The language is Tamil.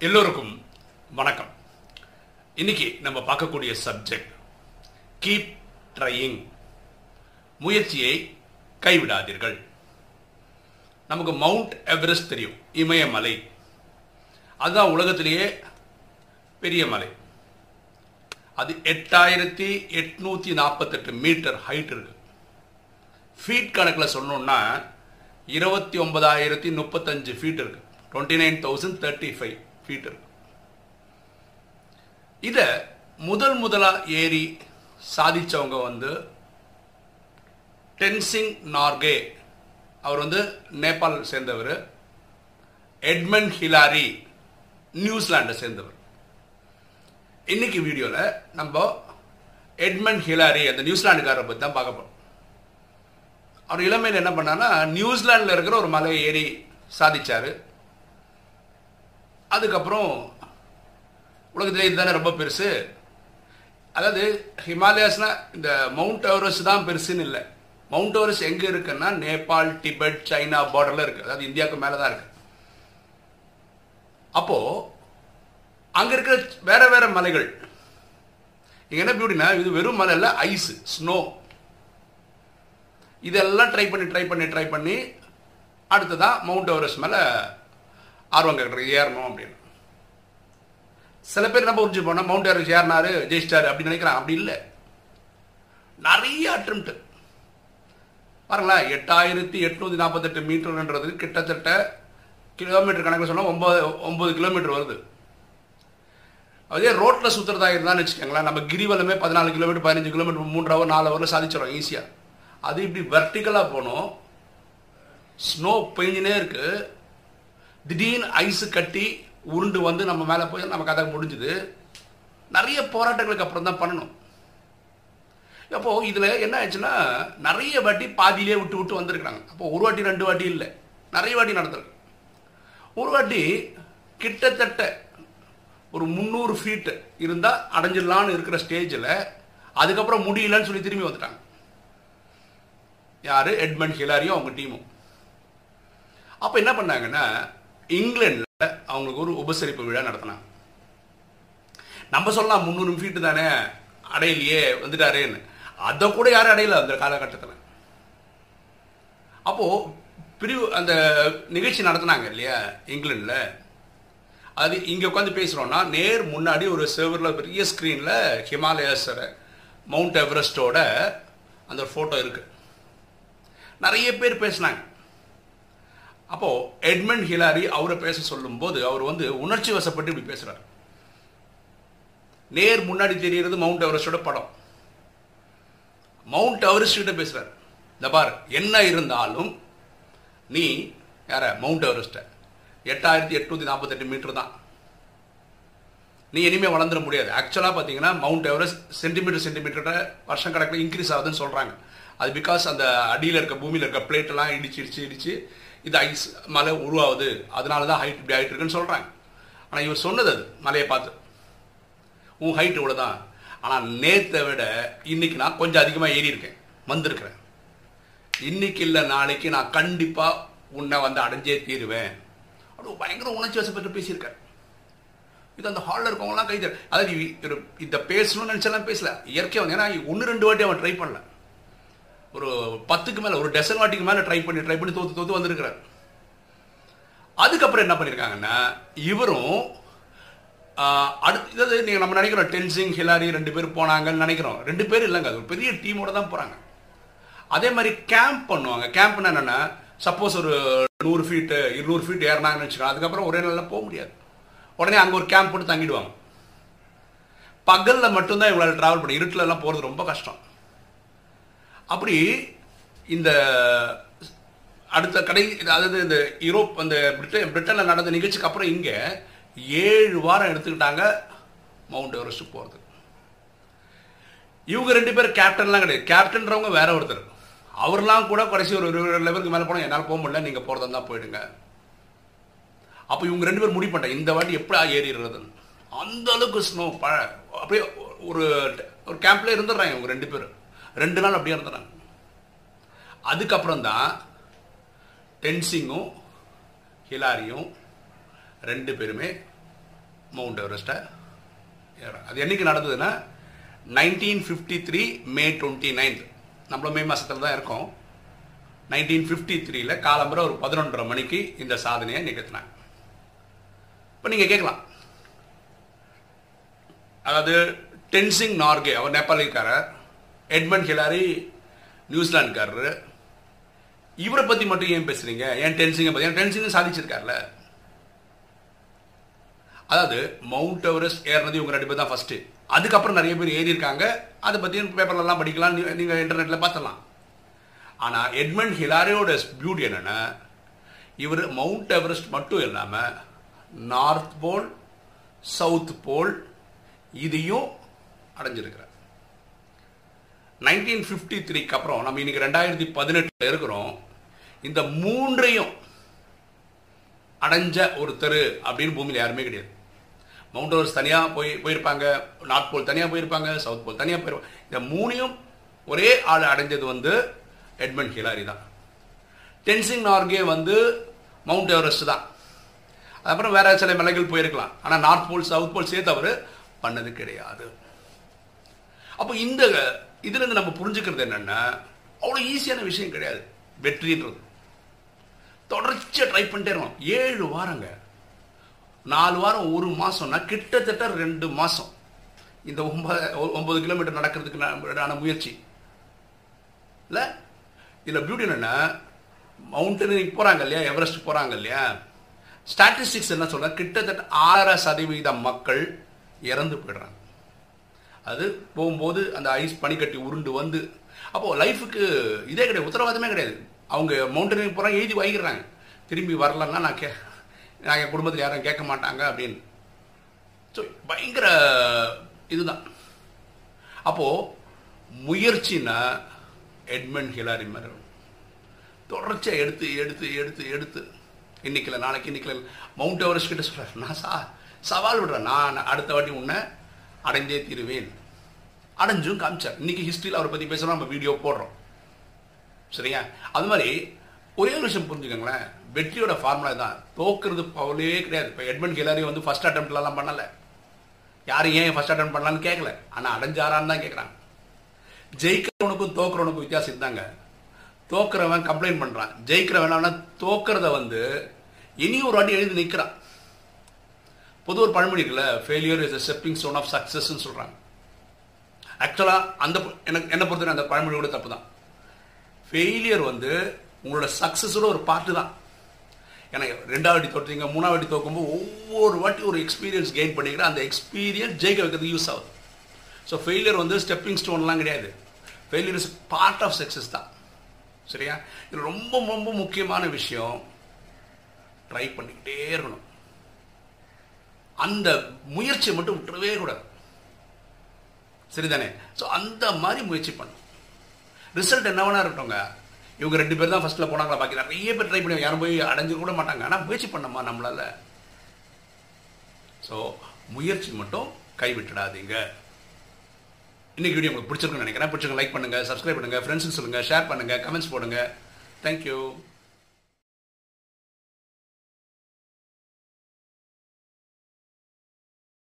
எல்லோருக்கும் வணக்கம். இன்னைக்கு நம்ம பார்க்கக்கூடிய சப்ஜெக்ட் கீப் ட்ரையிங் முயற்சியை கைவிடாதீர்கள். நமக்கு மவுண்ட் எவரெஸ்ட் தெரியும் இமயமலை. அதுதான் உலகத்திலேயே பெரிய மலை. அது எட்டாயிரத்தி எட்நூத்தி நாற்பத்தெட்டு மீட்டர் ஹைட் இருக்கு. ஃபீட் கணக்கில் சொன்னோம்னா இருபத்தி ஒன்பதாயிரத்தி முப்பத்தஞ்சு ஃபீட் இருக்கு. Twenty nine thousand thirty five Peter இதை முதல் முதலாக ஏறி சாதித்தவங்க வந்து டென்சிங் நார்கே அவர் வந்து நேபாள் சேர்ந்தவர். எட்மண்ட் ஹிலாரி நியூசிலாண்டை சேர்ந்தவர். இன்னைக்கு வீடியோவில் நம்ம எட்மண்ட் ஹிலாரி அந்த நியூசிலாண்டுக்காரரை பற்றி தான் பார்க்க போகிறோம் அவர் இளமையில் என்ன பண்ணான்னா நியூசிலாண்டில் இருக்கிற ஒரு மலையை ஏறி சாதிச்சார். அதுக்கப்புறம் உலகத்திலே இதுதானே ரொம்ப பெருசு? அதாவது ஹிமாலயாஸ்னா இந்த மவுண்ட் எவரெஸ்ட் தான் பெருசுன்னு இல்லை. மவுண்ட் எவரெஸ்ட் எங்கே இருக்குன்னா நேபாள் டிபெட் சைனா பார்டரில் இருக்குது அதாவது இந்தியாவுக்கு மேலே தான் இருக்கு. அப்போ அங்கே இருக்கிற வேற வேற மலைகள். இங்கே என்ன பியூட்டினா இது வெறும் மலை இல்லை ஐஸ் ஸ்னோ இதெல்லாம் ட்ரை பண்ணி ட்ரை பண்ணி ட்ரை பண்ணி அடுத்ததான் மவுண்ட் எவரெஸ்ட் மேலே ஆர்வம் கேட்குறது ஏறணும் அப்படின்னு. சில பேர் என்ன புரிஞ்சு போனால் மவுண்ட் எவரெஸ்ட் ஏறினாரு ஜெயிச்சிட்டாரு அப்படின்னு நினைக்கிறான் அப்படி இல்லை. நிறைய அட்டம்ப்ட் பாருங்களேன் எட்டாயிரத்தி எட்நூத்தி நாற்பத்தெட்டு மீட்டர்ன்றது கிட்டத்தட்ட கிலோமீட்டர் கணக்கில் சொன்னால் ஒன்பது ஒன்பது கிலோமீட்டர் வருது. அதே ரோட்டில் சுற்றுறதா இருந்தான்னு வச்சுக்கோங்களேன் நம்ம கிரிவலமே பதினாலு கிலோமீட்டர் பதினஞ்சு கிலோமீட்டர் மூன்று ஹவர் நாலு ஹவரில் சாதிச்சிடும் ஈஸியாக அது இப்படி வெர்டிக்கலாக போனோம். ஸ்னோ பெஞ்சினே இருக்கு. திடீர்னு ஐஸு கட்டி உருண்டு வந்து நம்ம மேலே போய் நம்ம கதை முடிஞ்சுது. நிறைய போராட்டங்களுக்கு அப்புறம் தான் பண்ணணும். அப்போது இதில் என்ன ஆச்சுன்னா நிறைய வாட்டி பாதியிலே விட்டு விட்டு வந்திருக்கிறாங்க. அப்போ ஒரு வாட்டி ரெண்டு வாட்டி இல்லை. நிறைய வாட்டி நடந்திருக்கு. ஒரு வாட்டி கிட்டத்தட்ட ஒரு முந்நூறு ஃபீட்டு இருந்தால் அடைஞ்சிடலான்னு இருக்கிற ஸ்டேஜில் அதுக்கப்புறம் முடியலன்னு சொல்லி திரும்பி வந்துட்டாங்க. யார்? எட்மண்ட் ஹிலாரியும் அவங்க டீமும். அப்போ என்ன பண்ணாங்கன்னா இங்கிலாண்டில் அவங்களுக்கு ஒரு உபசரிப்பு விழா நடத்தினாங்க. நம்ம சொல்லலாம் முந்நூறு ஃபீட்டு தானே அடையிலையே வந்துட்டாரேன்னு. அதை கூட யாரும் அடையல அந்த காலகட்டத்தில். அப்போது பிரிவு அந்த நிகழ்ச்சி நடத்தினாங்க இல்லையா இங்கிலாண்டில் அது இங்கே உட்காந்து பேசுகிறோன்னா நேர் முன்னாடி ஒரு செவரில் பெரிய ஸ்க்ரீனில் ஹிமாலயாஸோட மவுண்ட் எவரெஸ்டோட அந்த ஃபோட்டோ இருக்குது நிறைய பேர் பேசினாங்க. அப்போ எட்மண்ட் ஹிலாரி அவரை பேச சொல்லும்போது அவர் வந்து உணர்ச்சி வசப்பட்டு இப்படி பேசுறாரு. நேர் முன்னாடி தெரிகிறது மவுண்ட் எவரெஸ்டோட படம். மவுண்ட் எவரெஸ்ட் கிட்ட பேசுறாரு. இந்த பார் என்ன இருந்தாலும் நீ யார மவுண்ட் எவரெஸ்ட எட்டாயிரத்தி எட்நூத்தி நாற்பத்தெட்டு மீட்டர் தான். நீ இனிமேல் வளர்ந்துட முடியாது. ஆக்சுவலாக பார்த்தீங்கன்னா மவுண்ட் எவரெஸ்ட் சென்டிமீட்டர் சென்டிமீட்டர் வருஷம் கணக்கில் இன்க்ரீஸ் ஆகுதுன்னு சொல்கிறாங்க அது பிகாஸ் அந்த அடியில் இருக்க பூமியில் இருக்க பிளேட்டெல்லாம் இடிச்சு இடிச்சு இடிச்சு இது ஐஸ் மலை உருவாகுது. அதனால தான் ஹைட் இப்படி ஆகிட்டு இருக்குன்னு சொல்கிறாங்க ஆனால் இவர் சொன்னது அது மலையை பார்த்து. உன் ஹைட் இவ்வளோ தான் ஆனால் நேற்றை விட இன்னைக்கு நான் கொஞ்சம் அதிகமாக ஏறி இருக்கேன் வந்திருக்கிறேன். இன்னைக்கு இல்லை நாளைக்கு நான் கண்டிப்பாக உன்னை வந்து அடைஞ்சே தீருவேன். அப்படி பயங்கர உணர்ச்சி வசப்பட்டு பேசியிருக்காரு இது அந்த ஹாலில் இருக்கவங்களாம் கை அதாவது இதை இந்த பேசணும்னு நினச்செல்லாம் பேசல. இயற்கையாக வந்து ஏன்னா ஒன்று ரெண்டு வாட்டி அவன் ட்ரை பண்ணல. ஒரு பத்துக்கு மேலே ஒரு டசன் வாட்டிக்கு மேலே ட்ரை பண்ணி ட்ரை பண்ணி தோத்து தோத்து வந்திருக்கிறார். அதுக்கப்புறம் என்ன பண்ணியிருக்காங்கன்னா இவரும் அடுத்து இதாவது நீங்கள் நம்ம நினைக்கிறோம் டென்சிங் ஹிலாரி ரெண்டு பேர் போனாங்கன்னு நினைக்கிறோம். ரெண்டு பேர் இல்லைங்க அது ஒரு பெரிய டீமோட தான் போகிறாங்க அதே மாதிரி கேம்ப் பண்ணுவாங்க. கேம்ப்னா என்னென்னா சப்போஸ் ஒரு நூறு ஃபீட்டு இருநூறு ஃபீட் ஏறினாங்கன்னு வச்சுக்கோங்க அதுக்கப்புறம் ஒரே நாளில் போக முடியாது. உடனே அங்கே ஒரு கேம்ப் போட்டு தங்கிடுவாங்க. பகலில் மட்டும்தான் இவங்களால் ட்ராவல் பண்ணி இருட்டிலலாம் போகிறது ரொம்ப கஷ்டம். அப்படி இந்த அடுத்த கடை அதாவது இந்த யூரோப் அந்த பிரிட்டன் பிரிட்டனில் நடந்த நிகழ்ச்சிக்கு அப்புறம் இங்கே ஏழு வாரம் எடுத்துக்கிட்டாங்க மவுண்ட் எவரெஸ்ட் போகிறது இவங்க ரெண்டு பேர் கேப்டன்லாம் கிடையாது. கேப்டன்றவங்க வேற ஒருத்தர். அவர்லாம் கூட கடைசி ஒரு ஒரு லெவலுக்கு மேலே போனால் என்னால் போக முடியல நீங்கள் போகிறதா தான் போயிடுங்க. அப்போ இவங்க ரெண்டு பேர் முடிவு பண்ணிட்டாங்க. இந்த வாட்டி எப்படி ஏறிடுறதுன்னு அந்த அளவுக்கு ஸ்னோ ப அப்படியே ஒரு ஒரு கேம்ப்ல இருந்துடுறாங்க இவங்க ரெண்டு பேரும். ரெண்டு நாள் அப்படியே இருந்துடுறாங்க அதுக்கப்புறம் தான் டென்சிங்கும் ஹிலாரியும் ரெண்டு பேருமே மவுண்ட் எவரெஸ்ட்டை அது என்றைக்கு நடந்ததுன்னா nineteen fifty three May twenty ninth நம்மளும் மே மாதத்தில் தான் இருக்கோம். நைன்டீன் ஃபிஃப்டி த்ரீல காலம்புற ஒரு பதினொன்றரை மணிக்கு இந்த சாதனையை நிகழ்த்தினாங்க. இப்போ நீங்கள் கேட்கலாம். அதாவது டென்சிங் நார்கே அவர் நேபாளிக்காரர் எட்மண்ட் ஹிலாரி நியூசிலாந்துக்காரரு இவரை பற்றி மட்டும் ஏன் பேசுகிறீங்க ஏன் டென்சிங்கை பற்றி ஏன் டென்சிங் சாதிச்சிருக்காருல்ல அதாவது மவுண்ட் எவரெஸ்ட் ஏறினது இவங்க ரெண்டு பேர் தான் ஃபஸ்ட்டு அதுக்கப்புறம் நிறைய பேர் ஏறியிருக்காங்க. அதை பற்றியும் பேப்பர்லலாம் படிக்கலாம். நீங்கள் இன்டர்நெட்டில் பார்த்தலாம் ஆனால் எட்மண்ட் ஹிலாரியோட பியூட்டி என்னென்னா இவர் மவுண்ட் எவரெஸ்ட் மட்டும் இல்லாமல் நார்த் போல் சவுத் போல் இதையும் அடைஞ்சிருக்கிறார். நைன்டீன் ஃபிஃப்டி த்ரீக்கு அப்புறம் நம்ம இன்னைக்கு ரெண்டாயிரத்தி பதினெட்டில் இருக்கிறோம். இந்த மூன்றையும் அடைஞ்ச ஒரு தெரு அப்படின்னு பூமியில் யாருமே கிடையாது. மவுண்ட் எவரெஸ்ட் தனியாக போய் போயிருப்பாங்க. நார்த் போல் தனியாக போயிருப்பாங்க. சவுத் போல் தனியாக போயிருப்பாங்க இந்த மூணையும் ஒரே ஆள் அடைஞ்சது வந்து எட்மண்ட் ஹிலாரி தான். டென்சிங் நார்கே வந்து மவுண்ட் எவரெஸ்ட் தான். அப்புறம் வேற சில மலைகள் போயிருக்கலாம். ஆனால் நார்த் போல் சவுத் போல் சேர்த்து அவர் பண்ணது கிடையாது. அப்போ இந்த இதுலேருந்து நம்ம புரிஞ்சுக்கிறது என்னென்னா அவ்வளோ ஈஸியான விஷயம் கிடையாது. வெற்றின்றது. தொடர்ச்சியாக ட்ரை பண்ணிட்டே இருக்கணும். ஏழு வாரங்க. நாலு வாரம் ஒரு மாதம்னா கிட்டத்தட்ட ரெண்டு மாதம் இந்த ஒன்பது ஒன்பது கிலோமீட்டர் நடக்கிறதுக்கு நான் முயற்சி. இல்லை? இதில் பியூட்டி என்னென்னா மவுண்டனிங் போகிறாங்க இல்லையா? எவரெஸ்ட் போகிறாங்க இல்லையா? ஸ்டாட்டிஸ்டிக்ஸ் என்ன சொல்ற? கிட்டத்தட்ட ஆறரை சதவீத மக்கள் இறந்து போயிடுறாங்க. அது போகும்போது அந்த ஐஸ் பனிக்கட்டி உருண்டு வந்து அப்போது லைஃபுக்கு இதே கிடையாது உத்தரவாதமே கிடையாது. அவங்க மவுண்டனிங் போகிறாங்க எழுதி வாங்கிடுறாங்க. திரும்பி வரலன்னா நான் கே நான் என் குடும்பத்தில் யாரும் கேட்க மாட்டாங்க அப்படின்னு. ஸோ பயங்கர இதுதான். அப்போது முயற்சினா எட்மண்ட் ஹிலாரி மாதிரி தொடர்ச்சியாக எடுத்து எடுத்து எடுத்து எடுத்து. இன்னைக்கில் நாளைக்கு இன்னைக்கில் மவுண்ட் எவரெஸ்ட் கிட்ட சொல்கிறேன் நான் சா சவால் விடுறேன். நான் அடுத்த வாட்டி உன்னை அடைந்தே தீருவேன். அடைஞ்சும் காமிச்சார். இன்னைக்கு ஹிஸ்ட்ரியில் அவரை பற்றி பேசுகிறோம் நம்ம வீடியோ போடுறோம். சரியா? அது மாதிரி ஒரே ஒரு விஷயம் புரிஞ்சுக்கோங்களேன். வெற்றியோட ஃபார்முலா தான் தோக்குறது பவலே கிடையாது. இப்போ எட்மண்ட் ஹிலாரி வந்து ஃபர்ஸ்ட் அட்டம்ப்ட்லாம் பண்ணலை. யாரும் ஏன் ஃபர்ஸ்ட் அட்டம் பண்ணலான்னு கேட்கல ஆனால் அடைஞ்சாரான்னு தான் கேட்குறாங்க ஜெயிக்கிறவனுக்கும் தோக்குறவனுக்கும் வித்தியாசம் இருந்தாங்க தோக்குறவன் கம்ப்ளைண்ட் பண்றான். ஜெயிக்கிறவன் தோக்குறத வந்து இனி ஒரு வாட்டி எழுதி நிற்கிறான் பொது ஒரு பழமொழி இருக்குல்ல failure is stepping stone of சக்ஸஸ்ன்னு சொல்கிறாங்க ஆக்சுவலாக அந்த எனக்கு என்ன பொறுத்தவரை அந்த பழமொழி கூட தப்பு தான். ஃபெயிலியர் வந்து உங்களோட சக்ஸஸோட ஒரு பார்ட்டு தான். ஏன்னா ரெண்டாவது அடி தோற்றீங்க மூணாவது அடி தோக்கும்போது ஒவ்வொரு வாட்டி ஒரு எக்ஸ்பீரியன்ஸ் கெயின் பண்ணிக்கிற அந்த எக்ஸ்பீரியன்ஸ் ஜெயிக்க வைக்கிறதுக்கு யூஸ் ஆகுது. ஸோ ஃபெயிலியர் வந்து ஸ்டெப்பிங் ஸ்டோன்லாம் கிடையாது. Failure is part of success தான். சரியா? இது ரொம்ப ரொம்ப முக்கியமான விஷயம். ட்ரை பண்ணிக்கிட்டே இருக்கணும். அந்த முயற்சியை மட்டும் விட்டுறவே கூடாது. சரிதானே? ஸோ அந்த மாதிரி முயற்சி பண்ணும். ரிசல்ட் என்ன வேணா இருக்கட்டும்ங்க. இவங்க ரெண்டு பேர் தான் ஃபஸ்ட்டில் போனாங்களா? பாக்கி நிறைய பேர் ட்ரை பண்ணி யாரும் போய் அடைஞ்சு கூட மாட்டாங்க. ஆனால் முயற்சி பண்ணமா நம்மளால்? ஸோ முயற்சி மட்டும் கைவிட்டுடாதீங்க. இன்னைக்கு வீடியோ உங்களுக்கு பிடிச்சிருக்குன்னு நினைக்கிறேன். பிடிச்சிருக்க லைக் பண்ணுங்கள் சப்ஸ்கிரைப் பண்ணுங்க ஃப்ரெண்ட்ஸுக்கு சொல்லுங்கள் ஷேர் பண்ணுங்கள் கமெண்ட்ஸ் போடுங்க. தேங்க்யூ